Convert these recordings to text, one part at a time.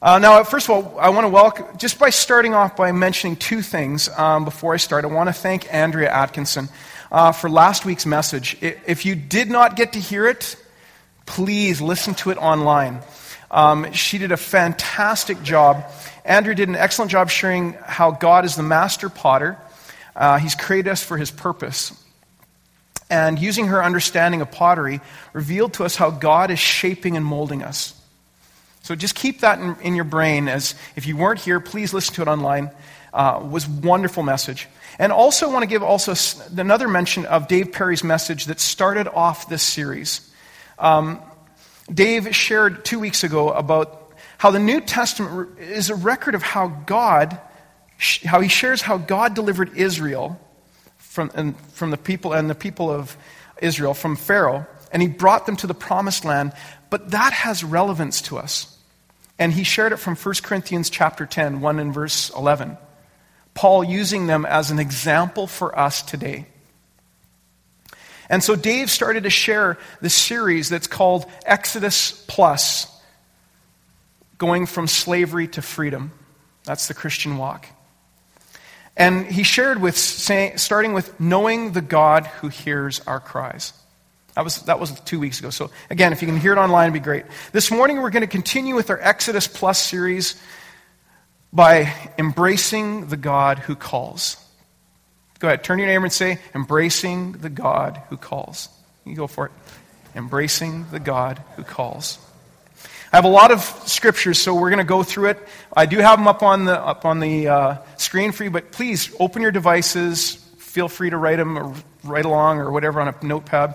Uh, now, first of all, I want to welcome, just by starting off by mentioning two things um, before I start, I want to thank Andrea Atkinson uh, for last week's message. If you did not get to hear it, please listen to it online. Um, she did a fantastic job. Andrea did an excellent job sharing how God is the master potter. Uh, he's created us for his purpose. And using her understanding of pottery, revealed to us how God is shaping and molding us. So just keep that in, in, your brain as if you weren't here, please listen to it online. Uh, was wonderful message. And also want to give also another mention of Dave Perry's message that started off this series. Um, Dave shared two weeks ago about how the New Testament is a record of how God, how he shares how God delivered Israel from, from the people and the people of Israel from Pharaoh, and he brought them to the promised land. But that has relevance to us. And he shared it from 1 Corinthians chapter 10, 1 and verse 11. Paul using them as an example for us today. And so Dave started to share this series that's called Exodus Plus, going from slavery to freedom. That's the Christian walk. And he shared with, starting with knowing the God who hears our cries. That was, that was two weeks ago. So, again, if you can hear it online, it'd be great. This morning, we're going to continue with our Exodus Plus series by embracing the God who calls. Go ahead, turn your neighbor and say, Embracing the God who calls. You go for it. Embracing the God who calls. I have a lot of scriptures, so we're going to go through it. I do have them up on the, up on the uh, screen for you, but please open your devices. Feel free to write them or write along or whatever on a notepad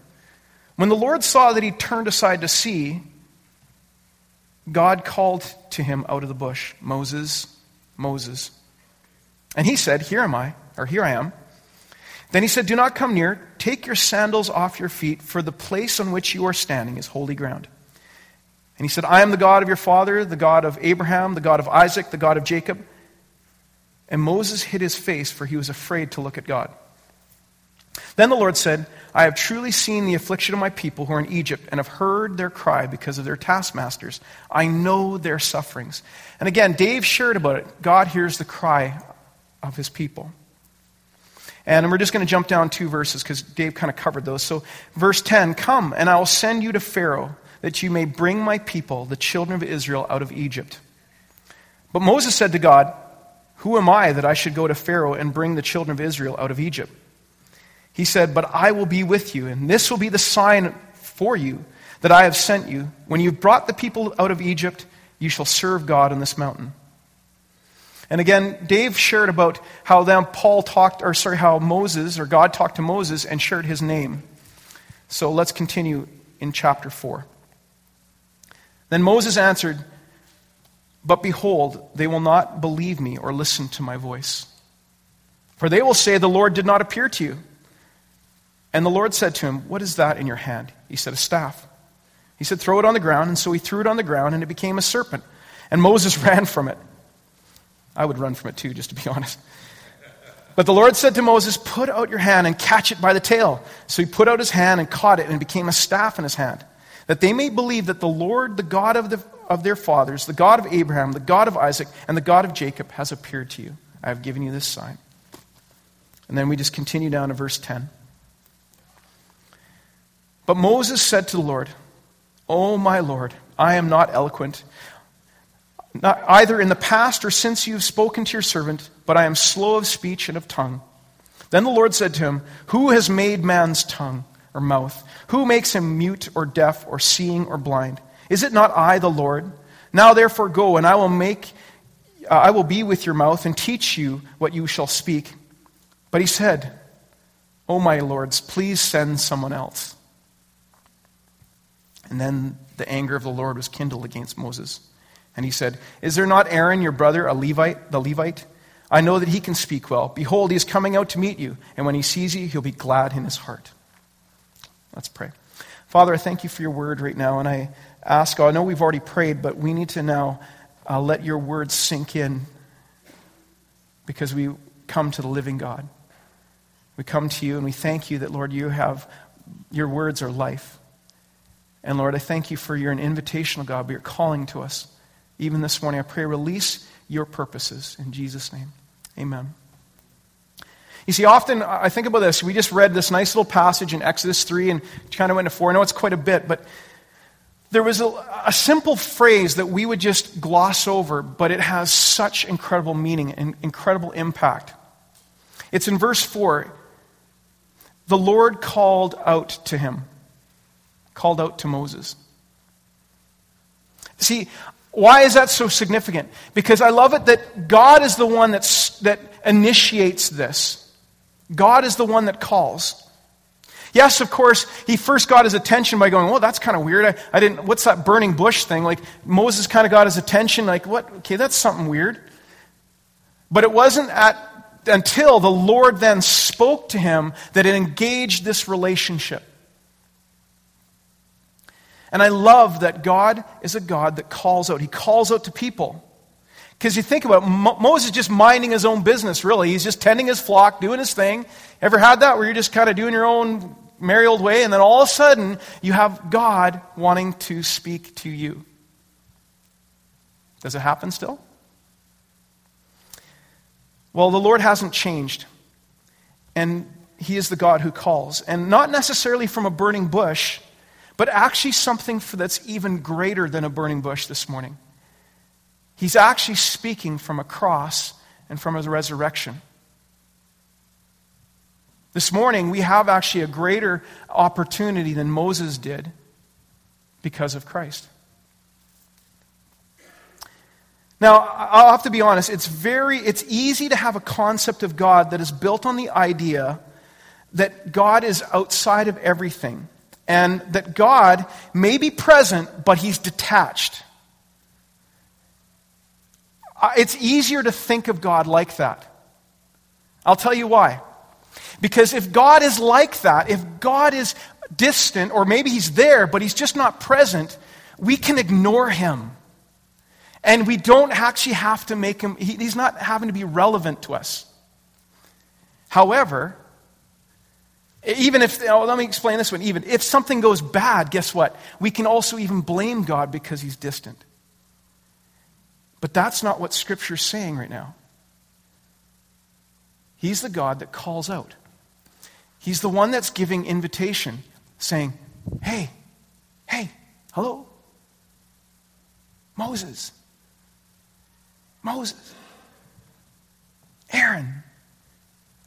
When the Lord saw that he turned aside to see, God called to him out of the bush, Moses, Moses. And he said, Here am I, or here I am. Then he said, Do not come near. Take your sandals off your feet, for the place on which you are standing is holy ground. And he said, I am the God of your father, the God of Abraham, the God of Isaac, the God of Jacob. And Moses hid his face, for he was afraid to look at God. Then the Lord said, I have truly seen the affliction of my people who are in Egypt and have heard their cry because of their taskmasters. I know their sufferings. And again, Dave shared about it. God hears the cry of his people. And we're just going to jump down two verses because Dave kind of covered those. So, verse 10 Come, and I will send you to Pharaoh, that you may bring my people, the children of Israel, out of Egypt. But Moses said to God, Who am I that I should go to Pharaoh and bring the children of Israel out of Egypt? He said, But I will be with you, and this will be the sign for you that I have sent you. When you've brought the people out of Egypt, you shall serve God on this mountain. And again, Dave shared about how then Paul talked, or sorry, how Moses, or God talked to Moses and shared his name. So let's continue in chapter 4. Then Moses answered, But behold, they will not believe me or listen to my voice. For they will say, The Lord did not appear to you. And the Lord said to him, What is that in your hand? He said, A staff. He said, Throw it on the ground. And so he threw it on the ground, and it became a serpent. And Moses ran from it. I would run from it too, just to be honest. But the Lord said to Moses, Put out your hand and catch it by the tail. So he put out his hand and caught it, and it became a staff in his hand, that they may believe that the Lord, the God of, the, of their fathers, the God of Abraham, the God of Isaac, and the God of Jacob, has appeared to you. I have given you this sign. And then we just continue down to verse 10. But Moses said to the Lord, O my Lord, I am not eloquent, not either in the past or since you have spoken to your servant, but I am slow of speech and of tongue. Then the Lord said to him, Who has made man's tongue or mouth? Who makes him mute or deaf or seeing or blind? Is it not I, the Lord? Now therefore go, and I will make uh, I will be with your mouth and teach you what you shall speak. But he said, O my lords, please send someone else. And then the anger of the Lord was kindled against Moses. And he said, Is there not Aaron, your brother, a Levite, the Levite? I know that he can speak well. Behold, he is coming out to meet you, and when he sees you, he'll be glad in his heart. Let's pray. Father, I thank you for your word right now, and I ask, I know we've already prayed, but we need to now uh, let your words sink in because we come to the living God. We come to you and we thank you that, Lord, you have, your words are life. And Lord, I thank you for you're an invitational God, but you're calling to us. Even this morning, I pray, release your purposes in Jesus' name. Amen. You see, often I think about this. We just read this nice little passage in Exodus 3 and kind of went to 4. I know it's quite a bit, but there was a, a, simple phrase that we would just gloss over, but it has such incredible meaning and incredible impact. It's in verse 4. The Lord called out to him, called out to Moses. See, why is that so significant? Because I love it that God is the one that's, that initiates this. God is the one that calls. Yes, of course, he first got his attention by going, well, that's kind of weird. I, I, didn't, what's that burning bush thing? Like, Moses kind of got his attention, like, what? Okay, that's something weird. But it wasn't at, until the Lord then spoke to him that it engaged this relationship. And I love that God is a God that calls out. He calls out to people. Because you think about it, Mo- Moses just minding his own business, really. He's just tending his flock, doing his thing. Ever had that where you're just kind of doing your own merry old way, and then all of a sudden you have God wanting to speak to you? Does it happen still? Well, the Lord hasn't changed. And He is the God who calls. And not necessarily from a burning bush but actually something that's even greater than a burning bush this morning. He's actually speaking from a cross and from his resurrection. This morning, we have actually a greater opportunity than Moses did because of Christ. Now, I'll have to be honest, it's very it's easy to have a concept of God that is built on the idea that God is outside of everything and that God may be present, but he's detached. Uh, it's easier to think of God like that. I'll tell you why. Because if God is like that, if God is distant, or maybe he's there, but he's just not present, we can ignore him. And we don't actually have to make him, he's not having to be relevant to us. However, even if, oh, let me explain this one. Even if something goes bad, guess what? We can also even blame God because he's distant. But that's not what Scripture's saying right now. He's the God that calls out. He's the one that's giving invitation, saying, Hey, hey, hello? Moses. Moses. Aaron.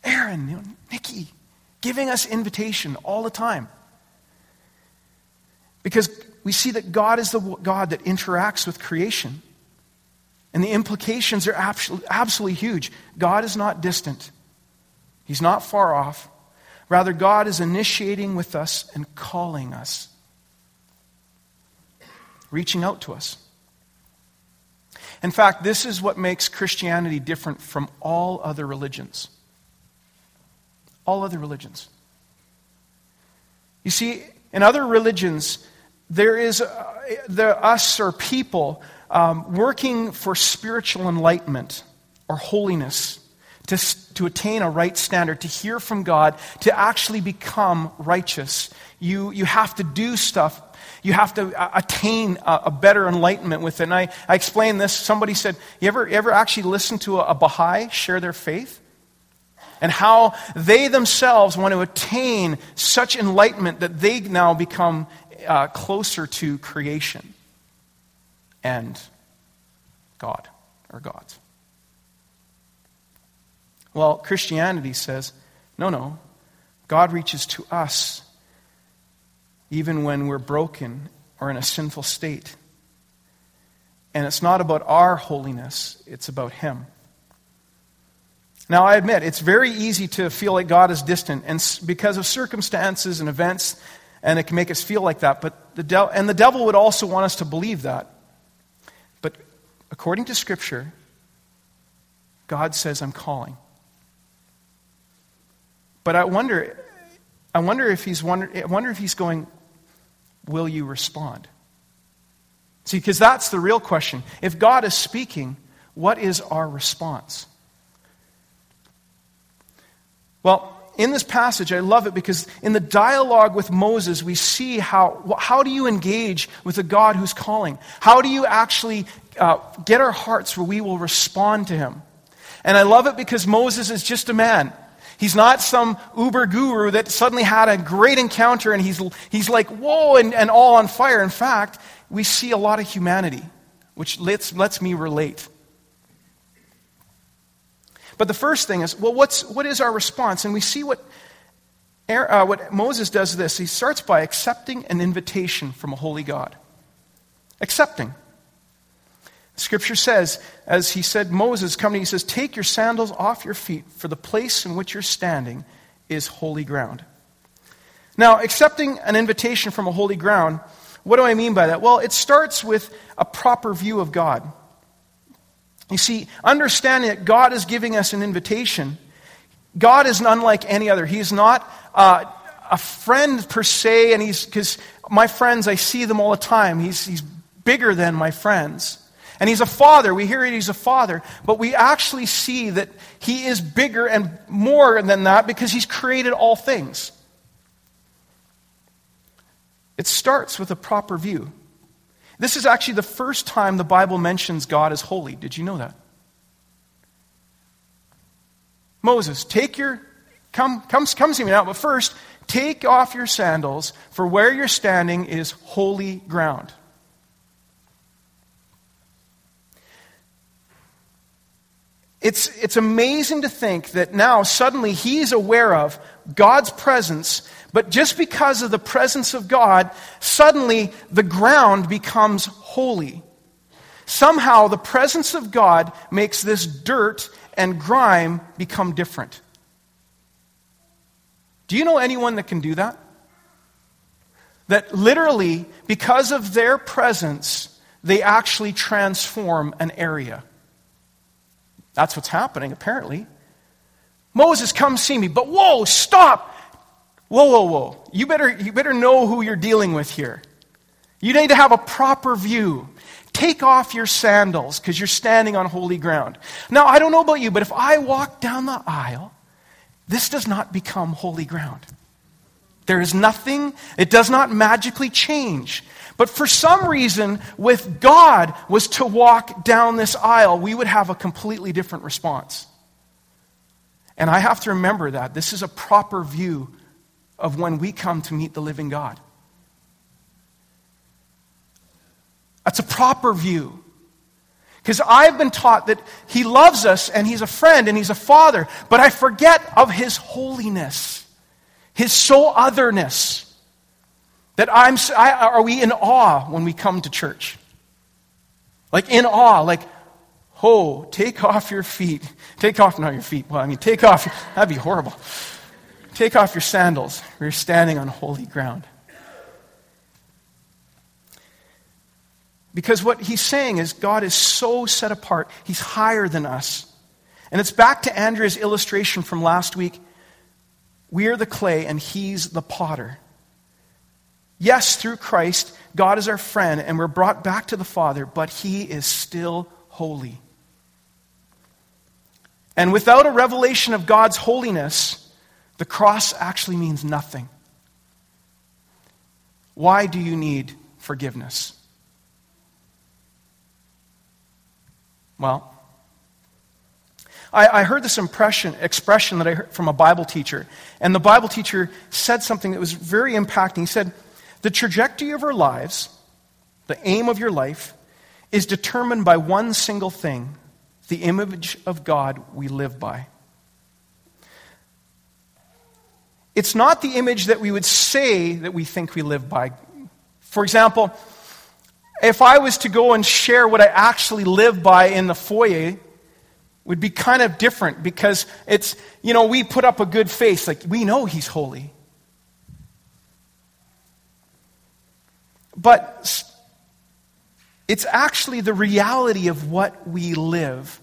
Aaron, you know, Nikki giving us invitation all the time. Because we see that God is the God that interacts with creation. And the implications are absolutely huge. God is not distant, He's not far off. Rather, God is initiating with us and calling us, reaching out to us. In fact, this is what makes Christianity different from all other religions all other religions. You see, in other religions, there is uh, the, us or people um, working for spiritual enlightenment or holiness to, to attain a right standard, to hear from God, to actually become righteous. You, you have to do stuff. You have to uh, attain a, a, better enlightenment with it. And I, I explained this. Somebody said, You ever, ever actually listen to a, a Baha'i share their faith? And how they themselves want to attain such enlightenment that they now become uh, closer to creation and God or gods. Well, Christianity says, no, no. God reaches to us even when we're broken or in a sinful state. And it's not about our holiness, it's about Him. Now, I admit, it's very easy to feel like God is distant and because of circumstances and events, and it can make us feel like that. But the de- and the devil would also want us to believe that. But according to Scripture, God says, I'm calling. But I wonder, I wonder if he's wonder, I wonder if he's going, will you respond? See, because that's the real question. If God is speaking, what is our response? Well, in this passage, I love it because in the dialogue with Moses, we see how, how do you engage with a God who's calling? How do you actually uh, get our hearts where we will respond to him? And I love it because Moses is just a man. He's not some uber guru that suddenly had a great encounter and he's, he's like, whoa, and, and all on fire. In fact, we see a lot of humanity, which lets, lets me relate. But the first thing is, well, what's, what is our response? And we see what, uh, what Moses does this. He starts by accepting an invitation from a holy God. Accepting. Scripture says, as he said, Moses coming, he says, Take your sandals off your feet, for the place in which you're standing is holy ground. Now, accepting an invitation from a holy ground, what do I mean by that? Well, it starts with a proper view of God. You see, understanding that God is giving us an invitation, God is unlike any other. He's not uh, a friend per se, and he's, because my friends, I see them all the time. He's, he's bigger than my friends. And he's a father. We hear it, he's a father. But we actually see that he is bigger and more than that because he's created all things. It starts with a proper view. This is actually the first time the Bible mentions God as holy. Did you know that? Moses, take your come come come see me now, but first take off your sandals for where you're standing is holy ground. It's, it's amazing to think that now suddenly he's aware of God's presence, but just because of the presence of God, suddenly the ground becomes holy. Somehow the presence of God makes this dirt and grime become different. Do you know anyone that can do that? That literally, because of their presence, they actually transform an area. That's what's happening, apparently. Moses, come see me. But whoa, stop! Whoa, whoa, whoa. You better, you better know who you're dealing with here. You need to have a proper view. Take off your sandals because you're standing on holy ground. Now, I don't know about you, but if I walk down the aisle, this does not become holy ground. There is nothing, it does not magically change. But for some reason, with God was to walk down this aisle, we would have a completely different response. And I have to remember that. This is a proper view of when we come to meet the living God. That's a proper view. Because I've been taught that He loves us and He's a friend and He's a father, but I forget of His holiness, His so otherness. That I'm, I, are we in awe when we come to church? Like in awe, like, oh, take off your feet. Take off, not your feet. Well, I mean, take off, that'd be horrible. Take off your sandals. We're standing on holy ground. Because what he's saying is God is so set apart, he's higher than us. And it's back to Andrea's illustration from last week. We are the clay and he's the potter. Yes, through Christ, God is our friend and we're brought back to the Father, but He is still holy. And without a revelation of God's holiness, the cross actually means nothing. Why do you need forgiveness? Well, I, I, heard this impression, expression that I heard from a Bible teacher, and the Bible teacher said something that was very impacting. He said, the trajectory of our lives, the aim of your life, is determined by one single thing the image of God we live by. It's not the image that we would say that we think we live by. For example, if I was to go and share what I actually live by in the foyer, would be kind of different because it's, you know, we put up a good face, like we know he's holy. But it's actually the reality of what we live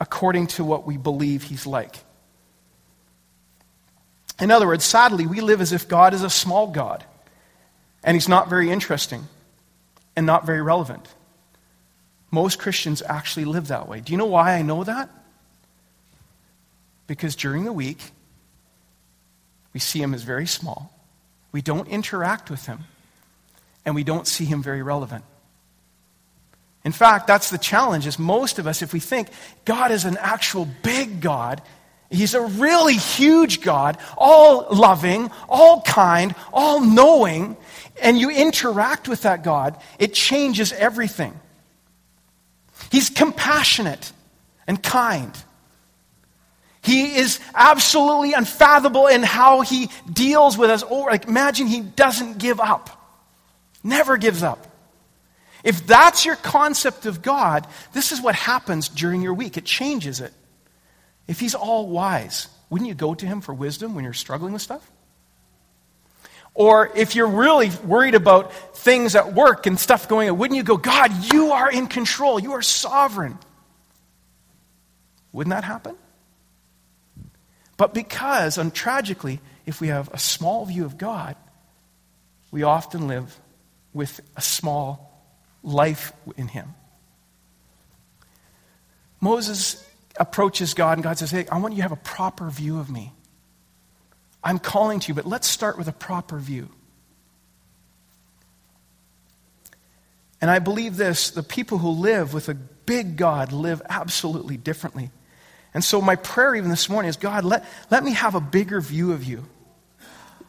according to what we believe he's like. In other words, sadly, we live as if God is a small God and he's not very interesting and not very relevant. Most Christians actually live that way. Do you know why I know that? Because during the week, we see him as very small, we don't interact with him, and we don't see him very relevant. In fact, that's the challenge is most of us if we think God is an actual big God, he's a really huge God, all loving, all kind, all knowing, and you interact with that God, it changes everything. He's compassionate and kind. He is absolutely unfathomable in how he deals with us. Like, imagine he doesn't give up, never gives up. If that's your concept of God, this is what happens during your week. It changes it. If he's all wise, wouldn't you go to him for wisdom when you're struggling with stuff? Or if you're really worried about things at work and stuff going on, wouldn't you go, God, you are in control. You are sovereign. Wouldn't that happen? But because, and tragically, if we have a small view of God, we often live with a small life in him. Moses approaches God, and God says, Hey, I want you to have a proper view of me. I'm calling to you, but let's start with a proper view. And I believe this the people who live with a big God live absolutely differently. And so, my prayer even this morning is God, let, let me have a bigger view of you.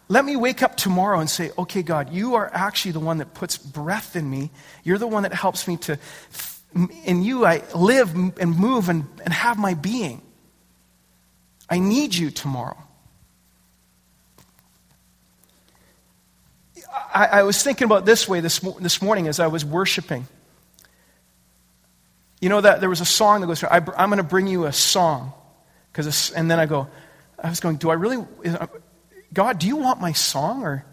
Let me wake up tomorrow and say, okay, God, you are actually the one that puts breath in me. You're the one that helps me to, in you, I live and move and, and have my being. I need you tomorrow. I, I was thinking about this way this, this morning as I was worshiping. You know that there was a song that goes, I, am going to bring you a song. Cause and then I go, I was going, do I really, uh, God, do you want my song or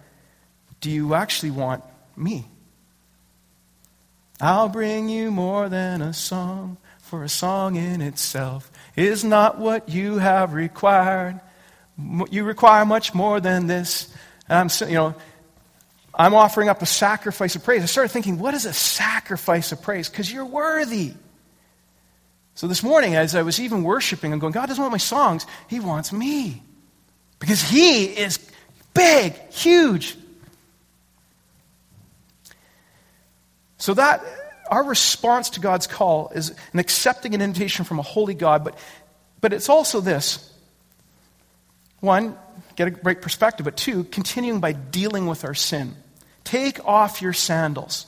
do you actually want me? I'll bring you more than a song, for a song in itself is not what you have required. You require much more than this. And I'm, you know, I'm offering up a sacrifice of praise. I started thinking, what is a sacrifice of praise? Because you're worthy. So this morning, as I was even worshiping, I'm going, God doesn't want my songs, He wants me. Because he is big, huge. So that our response to God's call is an accepting an invitation from a holy God, but, but it's also this. One, get a great perspective, but two, continuing by dealing with our sin. Take off your sandals.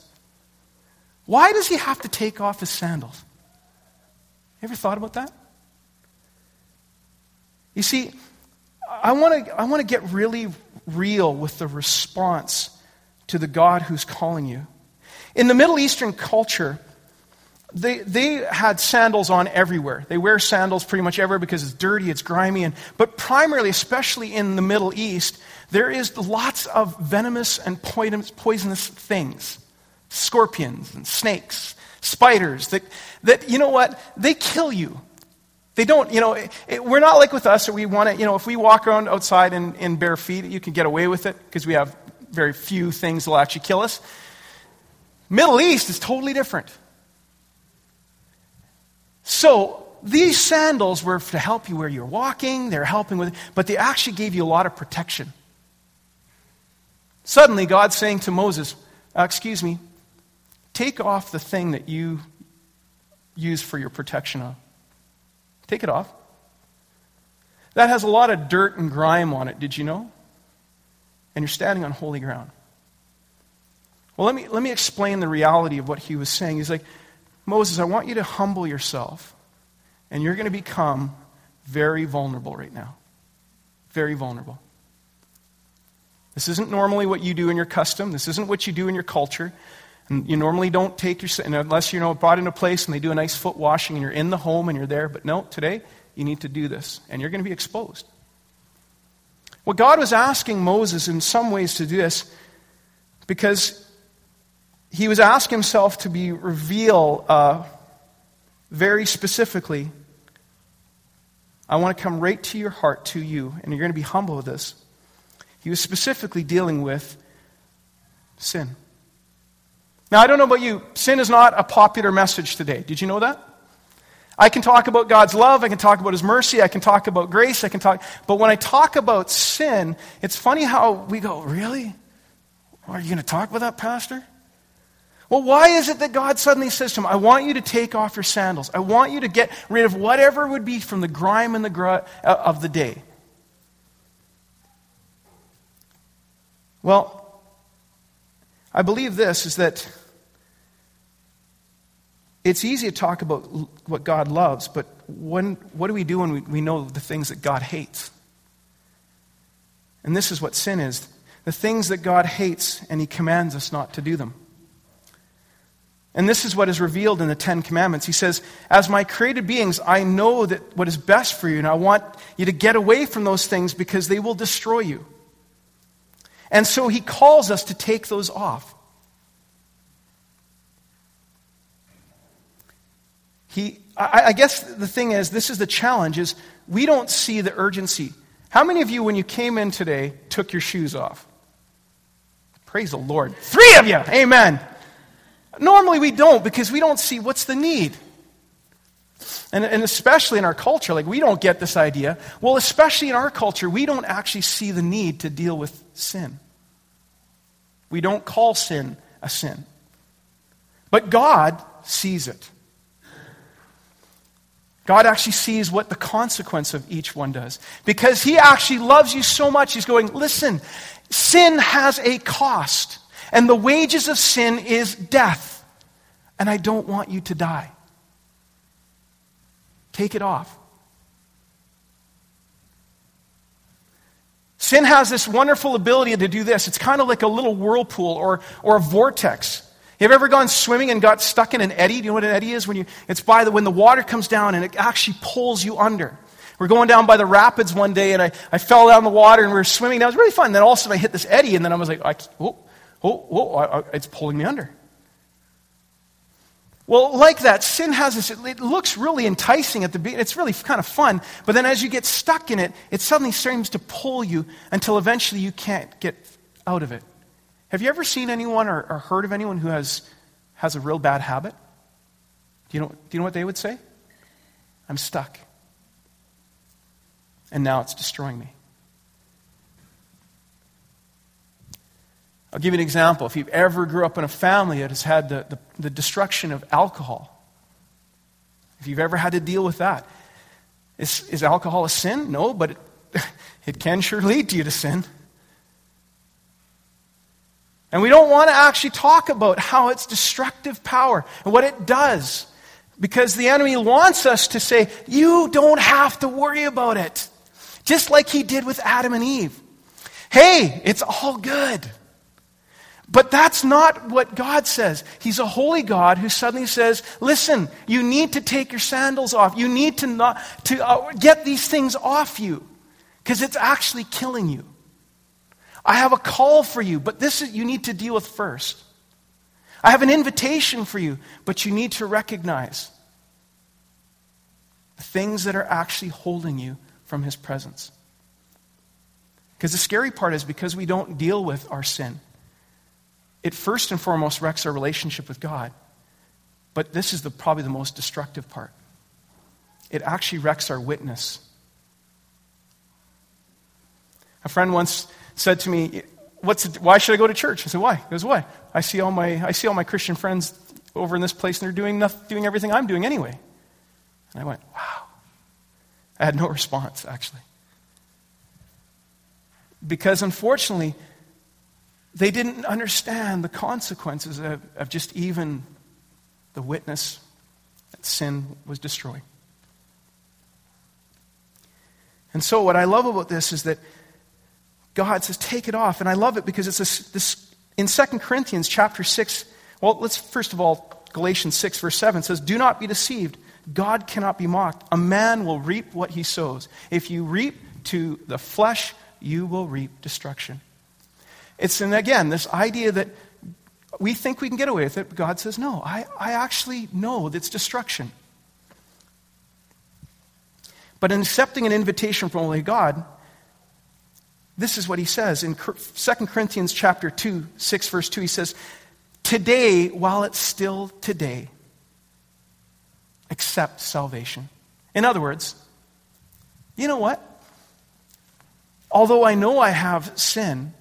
Why does he have to take off his sandals? Ever thought about that? You see, I want to I want to get really real with the response to the God who's calling you. In the Middle Eastern culture, they, they had sandals on everywhere. They wear sandals pretty much everywhere because it's dirty, it's grimy, and, but primarily, especially in the Middle East, there is lots of venomous and poisonous things scorpions and snakes, spiders that, that you know what? They kill you. They don't, you know, it, it, we're not like with us, or we want to, you know, if we walk around outside in, in bare feet, you can get away with it because we have very few things that will actually kill us. Middle East is totally different. So these sandals were to help you where you're walking, they're helping with, but they actually gave you a lot of protection. Suddenly, God's saying to Moses, uh, Excuse me, take off the thing that you use for your protection of. Take it off. That has a lot of dirt and grime on it, did you know? And you're standing on holy ground. Well, let me, let me explain the reality of what he was saying. He's like, Moses, I want you to humble yourself, and you're going to become very vulnerable right now. Very vulnerable. This isn't normally what you do in your custom. This isn't what you do in your culture. And you normally don't take your, unless you're brought into a place and they do a nice foot washing and you're in the home and you're there. But no, today you need to do this and you're going to be exposed. Well, God was asking Moses in some ways to do this because he was asking himself to be reveal uh, very specifically I want to come right to your heart, to you, and you're going to be humble with this. He was specifically dealing with sin. Now, I don't know about you, sin is not a popular message today. Did you know that? I can talk about God's love, I can talk about His mercy, I can talk about grace, I can talk. But when I talk about sin, it's funny how we go, Really? Are you going to talk about that, Pastor? Well, why is it that God suddenly says to him, I want you to take off your sandals. I want you to get rid of whatever would be from the grime and the gr- uh, of the day. Well, I believe this is that it's easy to talk about what God loves, but when, what do we do when we, we know the things that God hates? And this is what sin is the things that God hates, and He commands us not to do them. And this is what is revealed in the Ten Commandments. He says, As my created beings, I know that what is best for you, and I want you to get away from those things because they will destroy you. And so he calls us to take those off. He, I, I guess the thing is, this is the challenge, is we don't see the urgency. How many of you, when you came in today, took your shoes off? Praise the Lord. Three of you! Amen. Normally we don't because we don't see what's the need. And, and, especially in our culture, like we don't get this idea. Well, especially in our culture, we don't actually see the need to deal with sin. We don't call sin a sin. But God sees it. God actually sees what the consequence of each one does. Because He actually loves you so much, He's going, listen, sin has a cost. And the wages of sin is death. And I don't want you to die. Take it off. Sin has this wonderful ability to do this. It's kind of like a little whirlpool or, or a vortex. Have you ever gone swimming and got stuck in an eddy? Do you know what an eddy is? When you, it's by the, when the water comes down and it actually pulls you under. We're going down by the rapids one day and I, I fell down the water and we were swimming. That was really fun. And then all of a sudden I hit this eddy and then I was like, oh, oh, I, I, it's pulling me under. Well, like that, sin has this, it looks really enticing at the beginning. It's really kind of fun. But then as you get stuck in it, it suddenly seems to pull you until eventually you can't get out of it. Have you ever seen anyone or, or heard of anyone who has, has a real bad habit? Do you, know, do you know what they would say? I'm stuck. And now it's destroying me. I'll give you an example. If you've ever grew up in a family that has had the, the, the destruction of alcohol, if you've ever had to deal with that, is, is alcohol a sin? No, but it, it can sure lead you to sin. And we don't want to actually talk about how it's destructive power and what it does. Because the enemy wants us to say, you don't have to worry about it. Just like he did with Adam and Eve. Hey, it's all good. But that's not what God says. He's a holy God who suddenly says, listen, you need to take your sandals off. You need to, not, to uh, get these things off you because it's actually killing you. I have a call for you, but this is, you need to deal with first. I have an invitation for you, but you need to recognize the things that are actually holding you from His presence. Because the scary part is because we don't deal with our sin it first and foremost wrecks our relationship with God. But this is the, probably the most destructive part. It actually wrecks our witness. A friend once said to me, What's Why should I go to church? I said, Why? He goes, Why? I see all my, I see all my Christian friends over in this place and they're doing, nothing, doing everything I'm doing anyway. And I went, Wow. I had no response, actually. Because unfortunately, they didn't understand the consequences of, of just even the witness that sin was destroying. And so, what I love about this is that God says, take it off. And I love it because it's this, this in 2 Corinthians chapter 6. Well, let's first of all, Galatians 6, verse 7 says, Do not be deceived. God cannot be mocked. A man will reap what he sows. If you reap to the flesh, you will reap destruction. It's, and again, this idea that we think we can get away with it, but God says, no, I, I actually know it's destruction. But in accepting an invitation from only God, this is what he says in 2 Corinthians chapter 2, 6 verse 2. He says, Today, while it's still today, accept salvation. In other words, you know what? Although I know I have sin,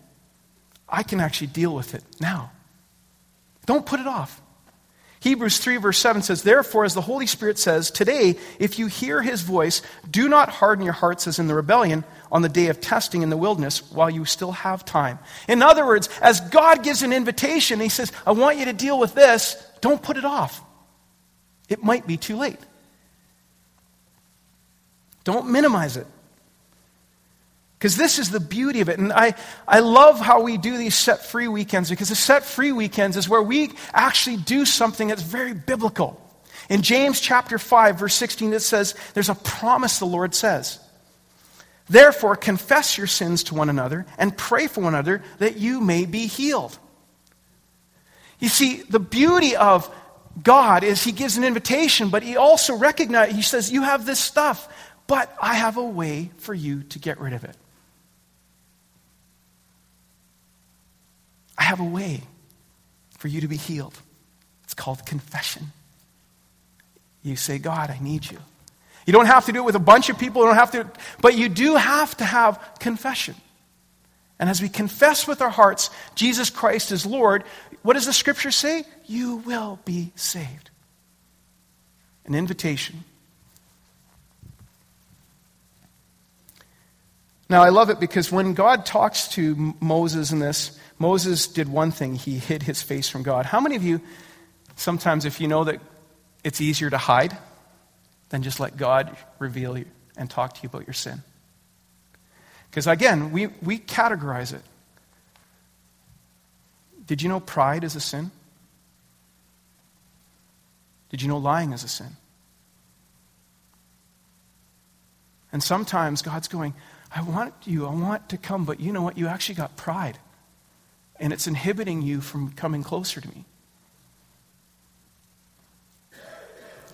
I can actually deal with it now. Don't put it off. Hebrews 3, verse 7 says, Therefore, as the Holy Spirit says, Today, if you hear his voice, do not harden your hearts as in the rebellion on the day of testing in the wilderness while you still have time. In other words, as God gives an invitation, he says, I want you to deal with this, don't put it off. It might be too late. Don't minimize it. Because this is the beauty of it. And I, I love how we do these set free weekends because the set free weekends is where we actually do something that's very biblical. In James chapter 5, verse 16, it says, There's a promise the Lord says. Therefore, confess your sins to one another and pray for one another that you may be healed. You see, the beauty of God is He gives an invitation, but He also recognizes, He says, You have this stuff, but I have a way for you to get rid of it. I have a way for you to be healed. It's called confession. You say, God, I need you. You don't have to do it with a bunch of people, you don't have to, but you do have to have confession. And as we confess with our hearts Jesus Christ is Lord, what does the scripture say? You will be saved. An invitation. Now, I love it because when God talks to Moses in this, Moses did one thing he hid his face from God. How many of you, sometimes, if you know that it's easier to hide than just let God reveal you and talk to you about your sin? Because again, we, we categorize it. Did you know pride is a sin? Did you know lying is a sin? And sometimes God's going, I want you, I want to come, but you know what? You actually got pride and it's inhibiting you from coming closer to me.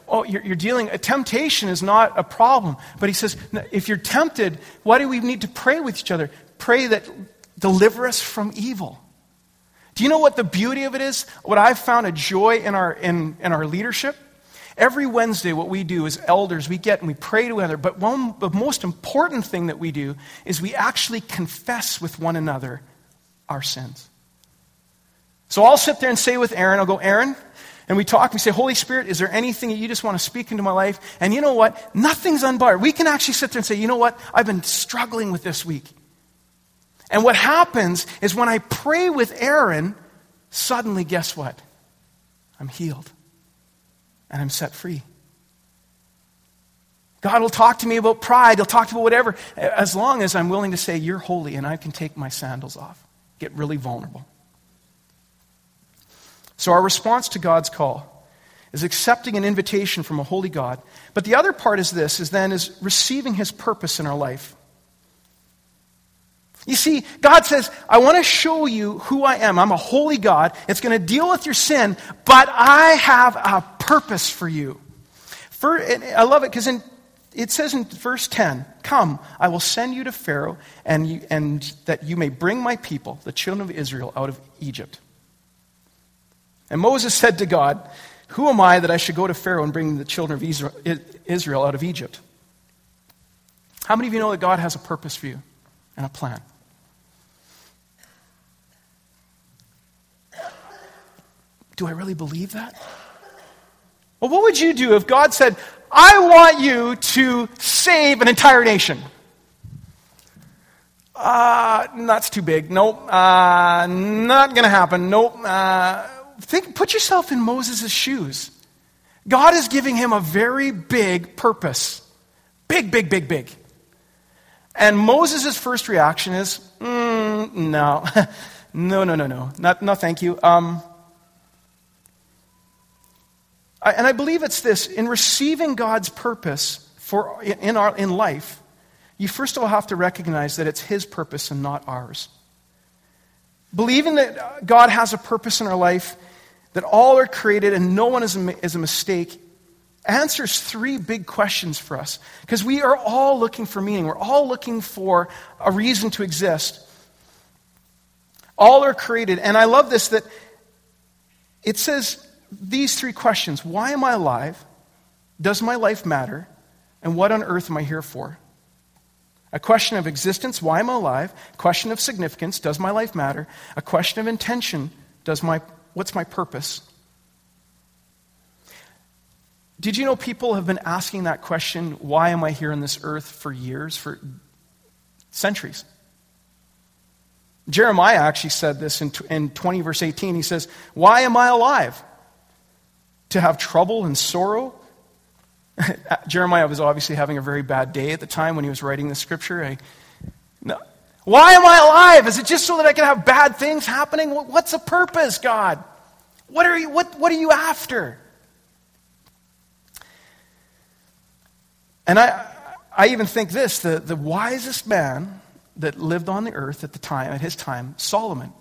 Oh, you're, you're dealing, a temptation is not a problem. But he says, if you're tempted, why do we need to pray with each other? Pray that deliver us from evil. Do you know what the beauty of it is? What I've found a joy in our, in, in our leadership? Every Wednesday, what we do as elders, we get and we pray together. But one, the most important thing that we do is we actually confess with one another our sins. So I'll sit there and say with Aaron, I'll go, Aaron, and we talk, we say, Holy Spirit, is there anything that you just want to speak into my life? And you know what? Nothing's unbarred. We can actually sit there and say, you know what? I've been struggling with this week. And what happens is when I pray with Aaron, suddenly, guess what? I'm healed and I'm set free. God will talk to me about pride. He'll talk to me about whatever, as long as I'm willing to say, You're holy, and I can take my sandals off, get really vulnerable. So, our response to God's call is accepting an invitation from a holy God. But the other part is this is then is receiving his purpose in our life. You see, God says, I want to show you who I am. I'm a holy God. It's going to deal with your sin, but I have a purpose for you. For, I love it because it says in verse 10, Come, I will send you to Pharaoh, and, you, and that you may bring my people, the children of Israel, out of Egypt. And Moses said to God, Who am I that I should go to Pharaoh and bring the children of Israel out of Egypt? How many of you know that God has a purpose for you and a plan? Do I really believe that? Well, what would you do if God said, I want you to save an entire nation? Uh, that's too big. Nope. Uh, not going to happen. Nope. Uh, think, put yourself in Moses' shoes. God is giving him a very big purpose. Big, big, big, big. And Moses' first reaction is, mm, no, no, no, no, no, Not, no, thank you. Um, I, and I believe it's this in receiving God's purpose for, in, our, in life, you first of all have to recognize that it's His purpose and not ours. Believing that God has a purpose in our life that all are created and no one is a, is a mistake answers three big questions for us because we are all looking for meaning. We're all looking for a reason to exist. All are created. And I love this that it says these three questions Why am I alive? Does my life matter? And what on earth am I here for? A question of existence, why am I alive? A question of significance, does my life matter? A question of intention, does my, what's my purpose? Did you know people have been asking that question, why am I here on this earth, for years, for centuries? Jeremiah actually said this in, in 20, verse 18. He says, Why am I alive? To have trouble and sorrow? Jeremiah was obviously having a very bad day at the time when he was writing the scripture. I, no. Why am I alive? Is it just so that I can have bad things happening? What's the purpose, God? What are you, what, what are you after? And I, I even think this the, the wisest man that lived on the earth at the time, at his time, Solomon.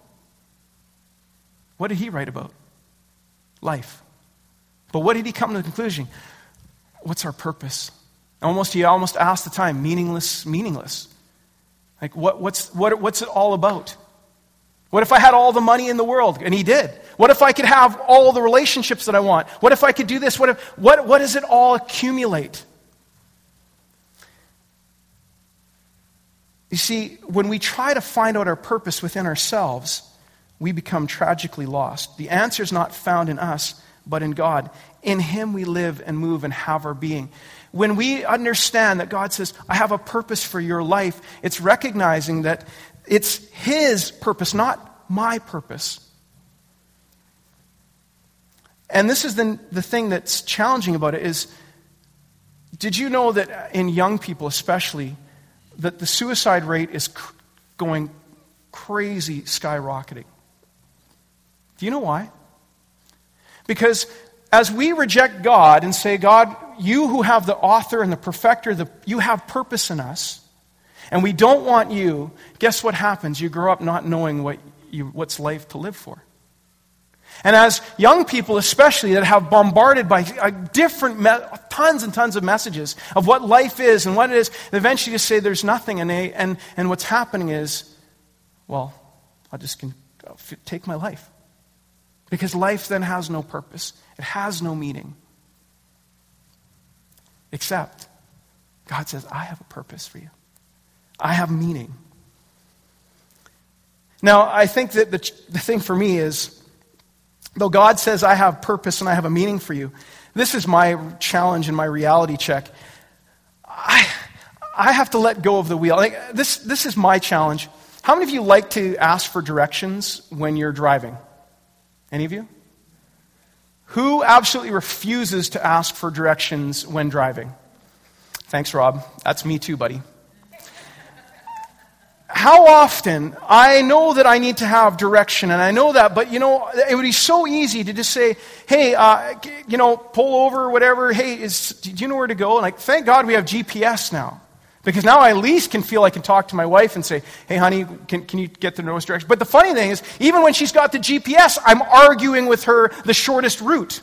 What did he write about? Life. But what did he come to the conclusion? What's our purpose? Almost, he almost asked the time, meaningless, meaningless. Like, what, what's, what, what's it all about? What if I had all the money in the world? And he did. What if I could have all the relationships that I want? What if I could do this? What, if, what, what does it all accumulate? You see, when we try to find out our purpose within ourselves, we become tragically lost. The answer is not found in us, but in God. In Him we live and move and have our being. When we understand that God says, I have a purpose for your life, it's recognizing that it's His purpose, not my purpose. And this is the, the thing that's challenging about it is, did you know that in young people especially, that the suicide rate is cr- going crazy, skyrocketing. Do you know why? Because as we reject God and say, God, you who have the author and the perfecter, the, you have purpose in us, and we don't want you, guess what happens? You grow up not knowing what you, what's life to live for. And as young people, especially, that have bombarded by uh, different, me- tons and tons of messages of what life is and what it is, they eventually just say there's nothing. And, they, and, and what's happening is, well, I'll just can, I'll take my life. Because life then has no purpose, it has no meaning. Except, God says, I have a purpose for you, I have meaning. Now, I think that the, the thing for me is, Though God says, I have purpose and I have a meaning for you, this is my challenge and my reality check. I, I have to let go of the wheel. Like, this, this is my challenge. How many of you like to ask for directions when you're driving? Any of you? Who absolutely refuses to ask for directions when driving? Thanks, Rob. That's me too, buddy how often I know that I need to have direction, and I know that, but you know, it would be so easy to just say, hey, uh, you know, pull over whatever. Hey, is, do you know where to go? And like, thank God we have GPS now. Because now I at least can feel I can talk to my wife and say, hey, honey, can, can you get the nose direction? But the funny thing is, even when she's got the GPS, I'm arguing with her the shortest route.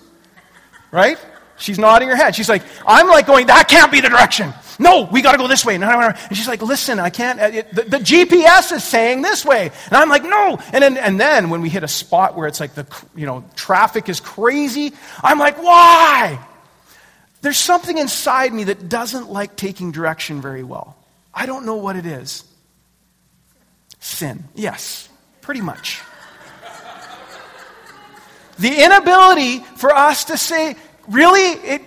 Right? She's nodding her head. She's like, I'm like going, that can't be the direction. No, we got to go this way. And she's like, listen, I can't. Uh, it, the, the, GPS is saying this way. And I'm like, no. And then, and then when we hit a spot where it's like the, you know, traffic is crazy, I'm like, why? There's something inside me that doesn't like taking direction very well. I don't know what it is. Sin. Yes, pretty much. the inability for us to say, really, it,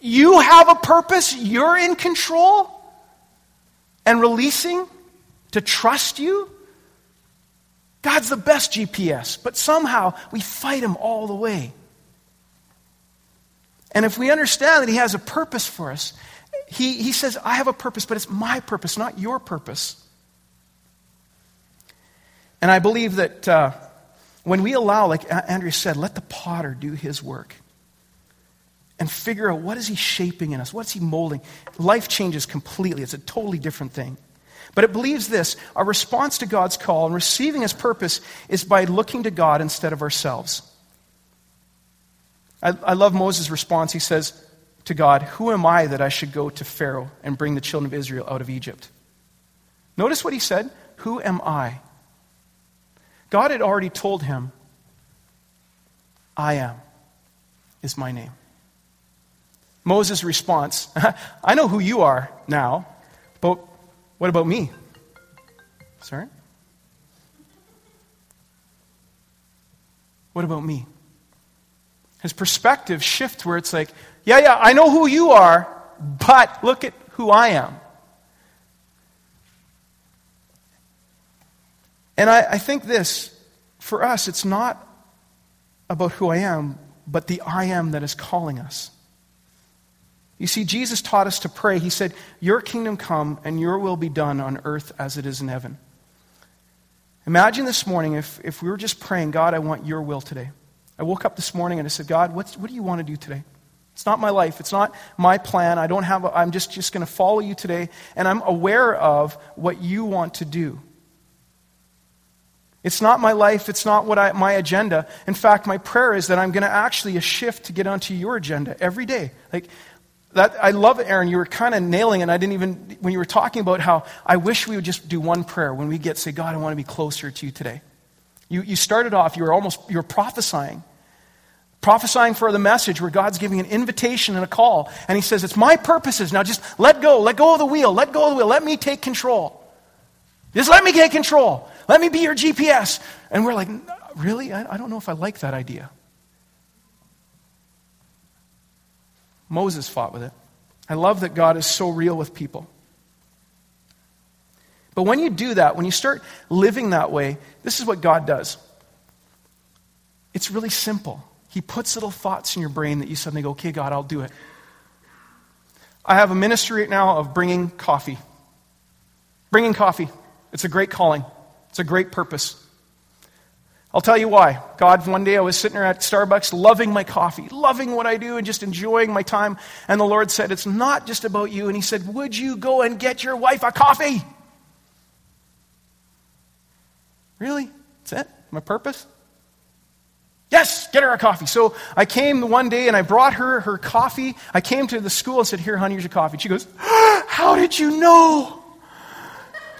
you have a purpose, you're in control, and releasing to trust you. God's the best GPS, but somehow we fight him all the way. And if we understand that he has a purpose for us, he, he says, I have a purpose, but it's my purpose, not your purpose. And I believe that uh, when we allow, like Andrea said, let the potter do his work and figure out what is he shaping in us what's he molding. Life changes completely. It's a totally different thing. But it believes this our response to god's call and receiving his purpose is by looking to god instead of ourselves i, I love moses response he says to God, Who am I that I should go to Pharaoh and bring the children of Israel out of Egypt? Notice what he said Who am I? God had already told him, I am is my name. Moses' response I know who you are now, but what about me? Sorry? What about me? His perspective shifts where it's like, yeah, yeah, I know who you are, but look at who I am. And I, I think this, for us, it's not about who I am, but the I am that is calling us. You see, Jesus taught us to pray. He said, Your kingdom come and your will be done on earth as it is in heaven. Imagine this morning if, if we were just praying, God, I want your will today. I woke up this morning and I said, God, what do you want to do today? It's not my life. It's not my plan. I don't have, a, I'm just, just going to follow you today. And I'm aware of what you want to do. It's not my life. It's not what I, my agenda. In fact, my prayer is that I'm going to actually shift to get onto your agenda every day. Like that, I love it, Aaron. You were kind of nailing it. I didn't even when you were talking about how I wish we would just do one prayer when we get say, God, I want to be closer to you today. You, you started off. You were almost you were prophesying, prophesying for the message where God's giving an invitation and a call, and He says, "It's my purposes now. Just let go. Let go of the wheel. Let go of the wheel. Let me take control. Just let me take control." Let me be your GPS. And we're like, really? I, I don't know if I like that idea. Moses fought with it. I love that God is so real with people. But when you do that, when you start living that way, this is what God does. It's really simple. He puts little thoughts in your brain that you suddenly go, okay, God, I'll do it. I have a ministry right now of bringing coffee. Bringing coffee. It's a great calling. It's a great purpose. I'll tell you why. God, one day I was sitting there at Starbucks loving my coffee, loving what I do, and just enjoying my time. And the Lord said, It's not just about you. And He said, Would you go and get your wife a coffee? Really? That's it? My purpose? Yes, get her a coffee. So I came one day and I brought her her coffee. I came to the school and said, Here, honey, here's your coffee. she goes, How did you know?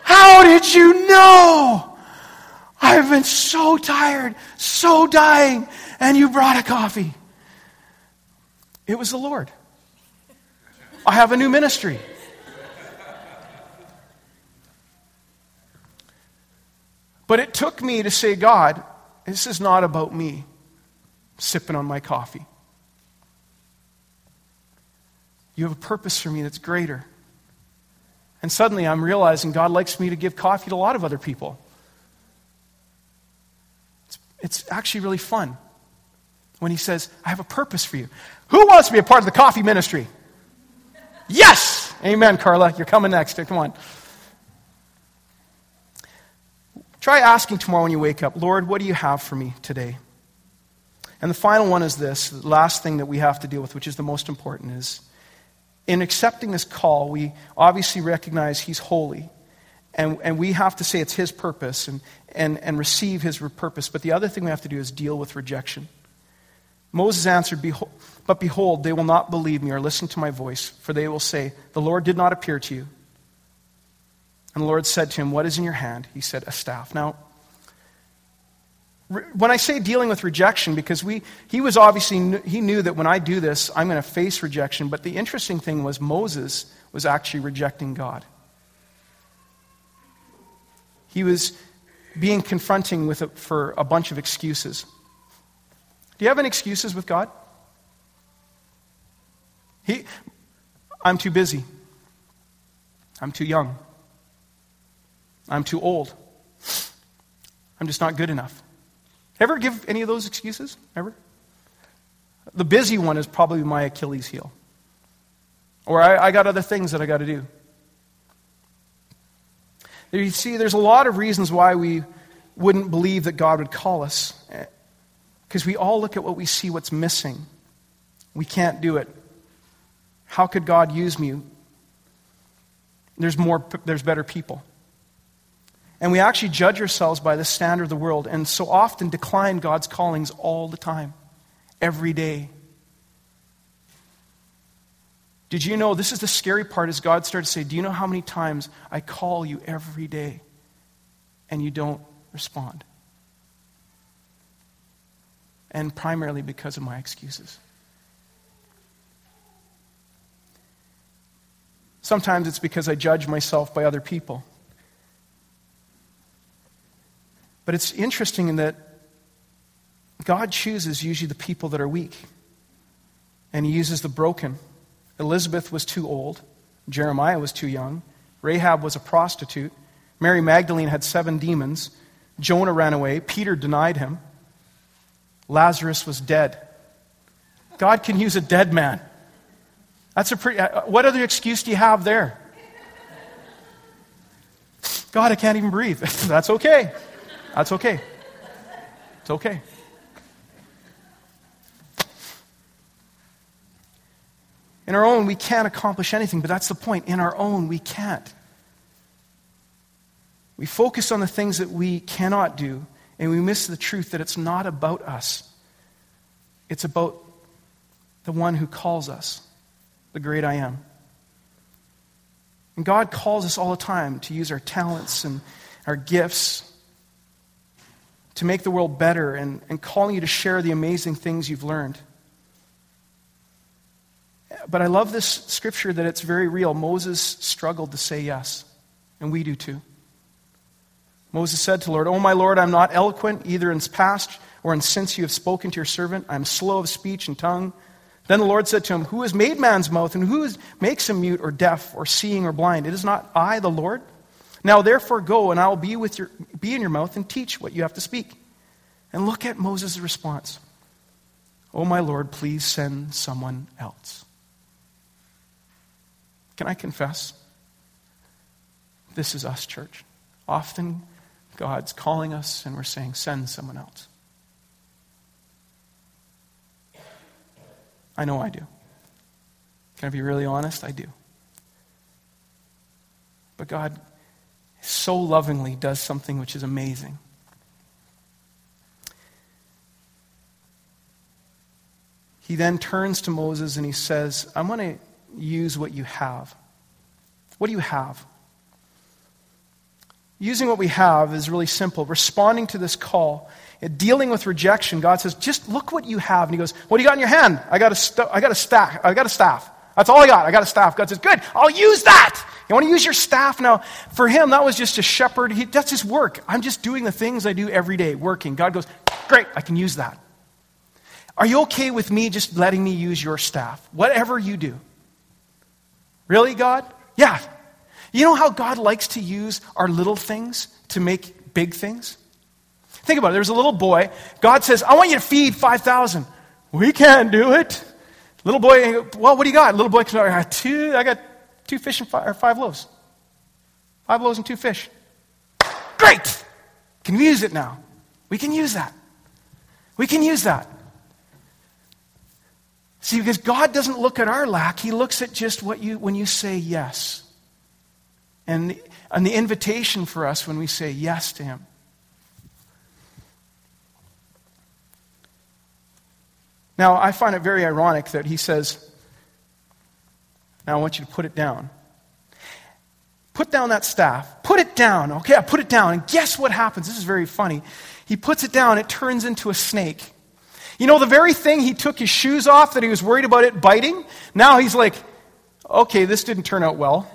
How did you know? I've been so tired, so dying, and you brought a coffee. It was the Lord. I have a new ministry. But it took me to say, God, this is not about me sipping on my coffee. You have a purpose for me that's greater. And suddenly I'm realizing God likes me to give coffee to a lot of other people. It's, it's actually really fun when He says, I have a purpose for you. Who wants to be a part of the coffee ministry? Yes! Amen, Carla. You're coming next. Come on. Try asking tomorrow when you wake up, Lord, what do you have for me today? And the final one is this the last thing that we have to deal with, which is the most important, is in accepting this call, we obviously recognize He's holy. And, and we have to say it's His purpose and, and, and receive His purpose. But the other thing we have to do is deal with rejection. Moses answered, behold, But behold, they will not believe me or listen to my voice, for they will say, The Lord did not appear to you. And the Lord said to him, What is in your hand? He said, A staff. Now, when I say dealing with rejection, because we, he was obviously, he knew that when I do this, I'm going to face rejection. But the interesting thing was Moses was actually rejecting God. He was being confronting with a, for a bunch of excuses. Do you have any excuses with God? He, I'm too busy. I'm too young. I'm too old. I'm just not good enough. Ever give any of those excuses? Ever? The busy one is probably my Achilles heel. Or I, I got other things that I got to do. You see, there's a lot of reasons why we wouldn't believe that God would call us. Eh, because we all look at what we see, what's missing. We can't do it. How could God use me? There's more, there's better people. And we actually judge ourselves by the standard of the world and so often decline God's callings all the time, every day. Did you know, this is the scary part, as God started to say, Do you know how many times I call you every day and you don't respond? And primarily because of my excuses. Sometimes it's because I judge myself by other people. But it's interesting in that God chooses usually the people that are weak, and He uses the broken. Elizabeth was too old, Jeremiah was too young, Rahab was a prostitute, Mary Magdalene had seven demons, Jonah ran away, Peter denied him, Lazarus was dead. God can use a dead man. That's a pretty, uh, what other excuse do you have there? God, I can't even breathe. That's okay. That's okay. It's okay. In our own, we can't accomplish anything, but that's the point. In our own, we can't. We focus on the things that we cannot do, and we miss the truth that it's not about us. It's about the one who calls us, the great I am. And God calls us all the time to use our talents and our gifts to make the world better and, and calling you to share the amazing things you've learned. But I love this scripture that it's very real. Moses struggled to say yes, and we do too. Moses said to the Lord, Oh, my Lord, I'm not eloquent either in past or in since you have spoken to your servant. I'm slow of speech and tongue. Then the Lord said to him, Who has made man's mouth, and who makes him mute or deaf or seeing or blind? It is not I, the Lord. Now therefore go, and I will be, with your, be in your mouth and teach what you have to speak. And look at Moses' response. Oh, my Lord, please send someone else. Can I confess? This is us, church. Often God's calling us and we're saying, send someone else. I know I do. Can I be really honest? I do. But God so lovingly does something which is amazing. He then turns to Moses and he says, I'm going to use what you have. What do you have? Using what we have is really simple. Responding to this call, uh, dealing with rejection, God says, just look what you have. And he goes, What do you got in your hand? I got a, st- I got a staff. I got a staff. That's all I got. I got a staff. God says, Good, I'll use that. You want to use your staff now? For him, that was just a shepherd. He, that's his work. I'm just doing the things I do every day, working. God goes, Great, I can use that. Are you okay with me just letting me use your staff? Whatever you do. Really, God? Yeah. You know how God likes to use our little things to make big things? Think about it. There's a little boy. God says, I want you to feed 5,000. We can't do it. Little boy, well, what do you got? Little boy comes out, I got two, I got two fish and five, five loaves. Five loaves and two fish. Great! Can we use it now? We can use that. We can use that. See, because God doesn't look at our lack, He looks at just what you, when you say yes. And, and the invitation for us when we say yes to Him. Now, I find it very ironic that He says, Now I want you to put it down. Put down that staff. Put it down. Okay, I put it down. And guess what happens? This is very funny. He puts it down, it turns into a snake. You know, the very thing he took his shoes off that he was worried about it biting, now he's like, okay, this didn't turn out well.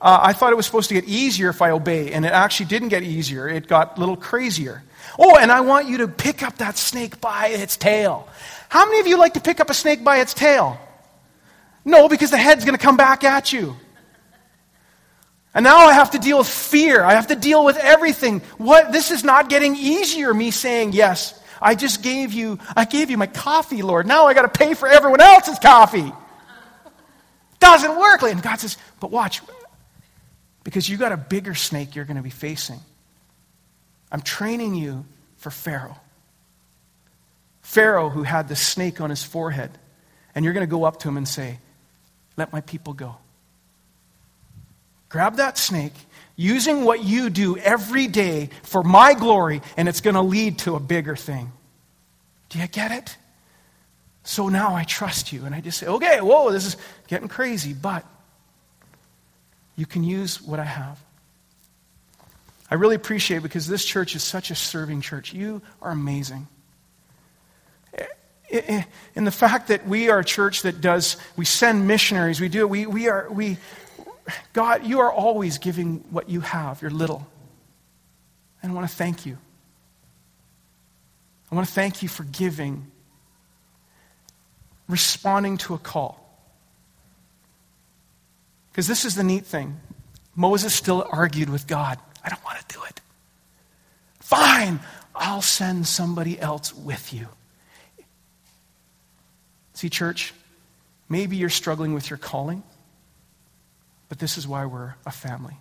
Uh, I thought it was supposed to get easier if I obey, and it actually didn't get easier. It got a little crazier. Oh, and I want you to pick up that snake by its tail. How many of you like to pick up a snake by its tail? No, because the head's going to come back at you. And now I have to deal with fear. I have to deal with everything. What? This is not getting easier, me saying yes. I just gave you, I gave you my coffee, Lord. Now I got to pay for everyone else's coffee. Doesn't work. And God says, but watch, because you got a bigger snake you're going to be facing. I'm training you for Pharaoh. Pharaoh, who had the snake on his forehead. And you're going to go up to him and say, Let my people go. Grab that snake using what you do every day for my glory, and it's going to lead to a bigger thing. Do you get it? So now I trust you. And I just say, okay, whoa, this is getting crazy, but you can use what I have. I really appreciate it because this church is such a serving church. You are amazing. In the fact that we are a church that does, we send missionaries, we do, it, we, we are, we, God, you are always giving what you have, your little. And I want to thank you. I want to thank you for giving, responding to a call. Because this is the neat thing. Moses still argued with God. I don't want to do it. Fine, I'll send somebody else with you. See, church, maybe you're struggling with your calling, but this is why we're a family.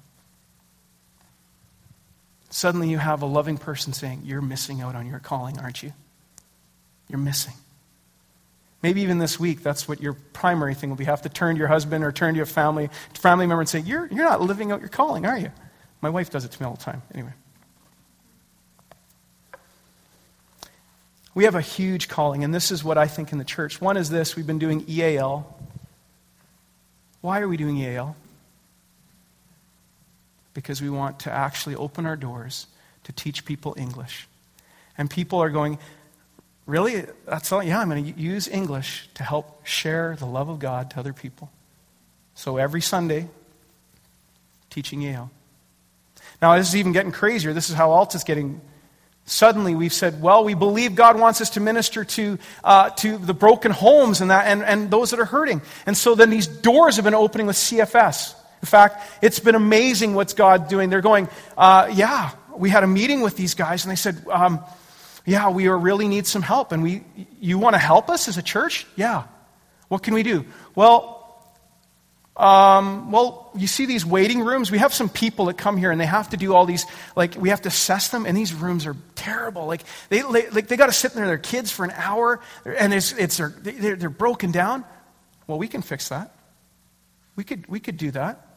Suddenly you have a loving person saying, You're missing out on your calling, aren't you? You're missing. Maybe even this week, that's what your primary thing will be. You have to turn to your husband or turn to your family, family member and say, you're, you're not living out your calling, are you? My wife does it to me all the time. Anyway. We have a huge calling, and this is what I think in the church. One is this we've been doing EAL. Why are we doing EAL? because we want to actually open our doors to teach people English. And people are going, Really? That's all? Yeah, I'm going to use English to help share the love of God to other people. So every Sunday, teaching EAL. Now, this is even getting crazier. This is how alt is getting. Suddenly, we've said, well, we believe God wants us to minister to, uh, to the broken homes and, that, and, and those that are hurting. And so then these doors have been opening with CFS. In fact, it's been amazing what's God doing. They're going, uh, yeah, we had a meeting with these guys, and they said, um, yeah, we really need some help. And we, you want to help us as a church? Yeah. What can we do? Well, um, well, you see these waiting rooms. We have some people that come here and they have to do all these, like, we have to assess them, and these rooms are terrible. Like, they, like, they got to sit there, their kids for an hour, and it's, it's, they're, they're broken down. Well, we can fix that. We could, we could do that.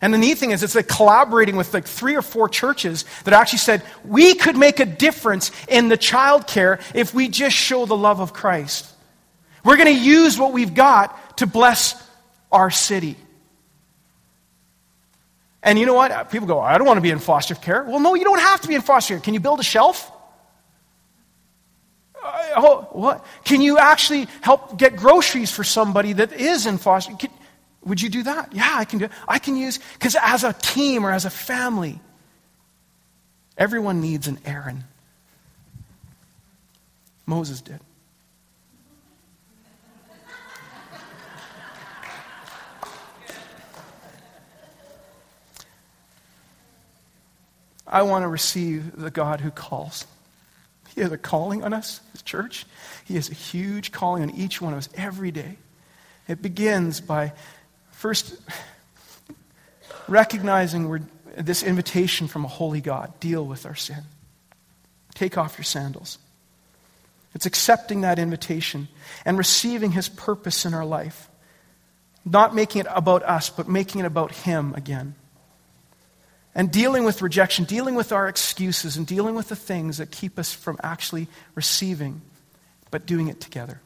And the neat thing is, it's like collaborating with like three or four churches that actually said, we could make a difference in the child care if we just show the love of Christ. We're going to use what we've got to bless our city. And you know what? People go, I don't want to be in foster care. Well, no, you don't have to be in foster care. Can you build a shelf? Uh, oh, what? Can you actually help get groceries for somebody that is in foster? Can, would you do that? Yeah, I can do it. I can use, because as a team or as a family, everyone needs an Aaron. Moses did. I want to receive the God who calls. He has a calling on us, his church. He has a huge calling on each one of us every day. It begins by First, recognizing this invitation from a holy God deal with our sin. Take off your sandals. It's accepting that invitation and receiving His purpose in our life. Not making it about us, but making it about Him again. And dealing with rejection, dealing with our excuses, and dealing with the things that keep us from actually receiving, but doing it together.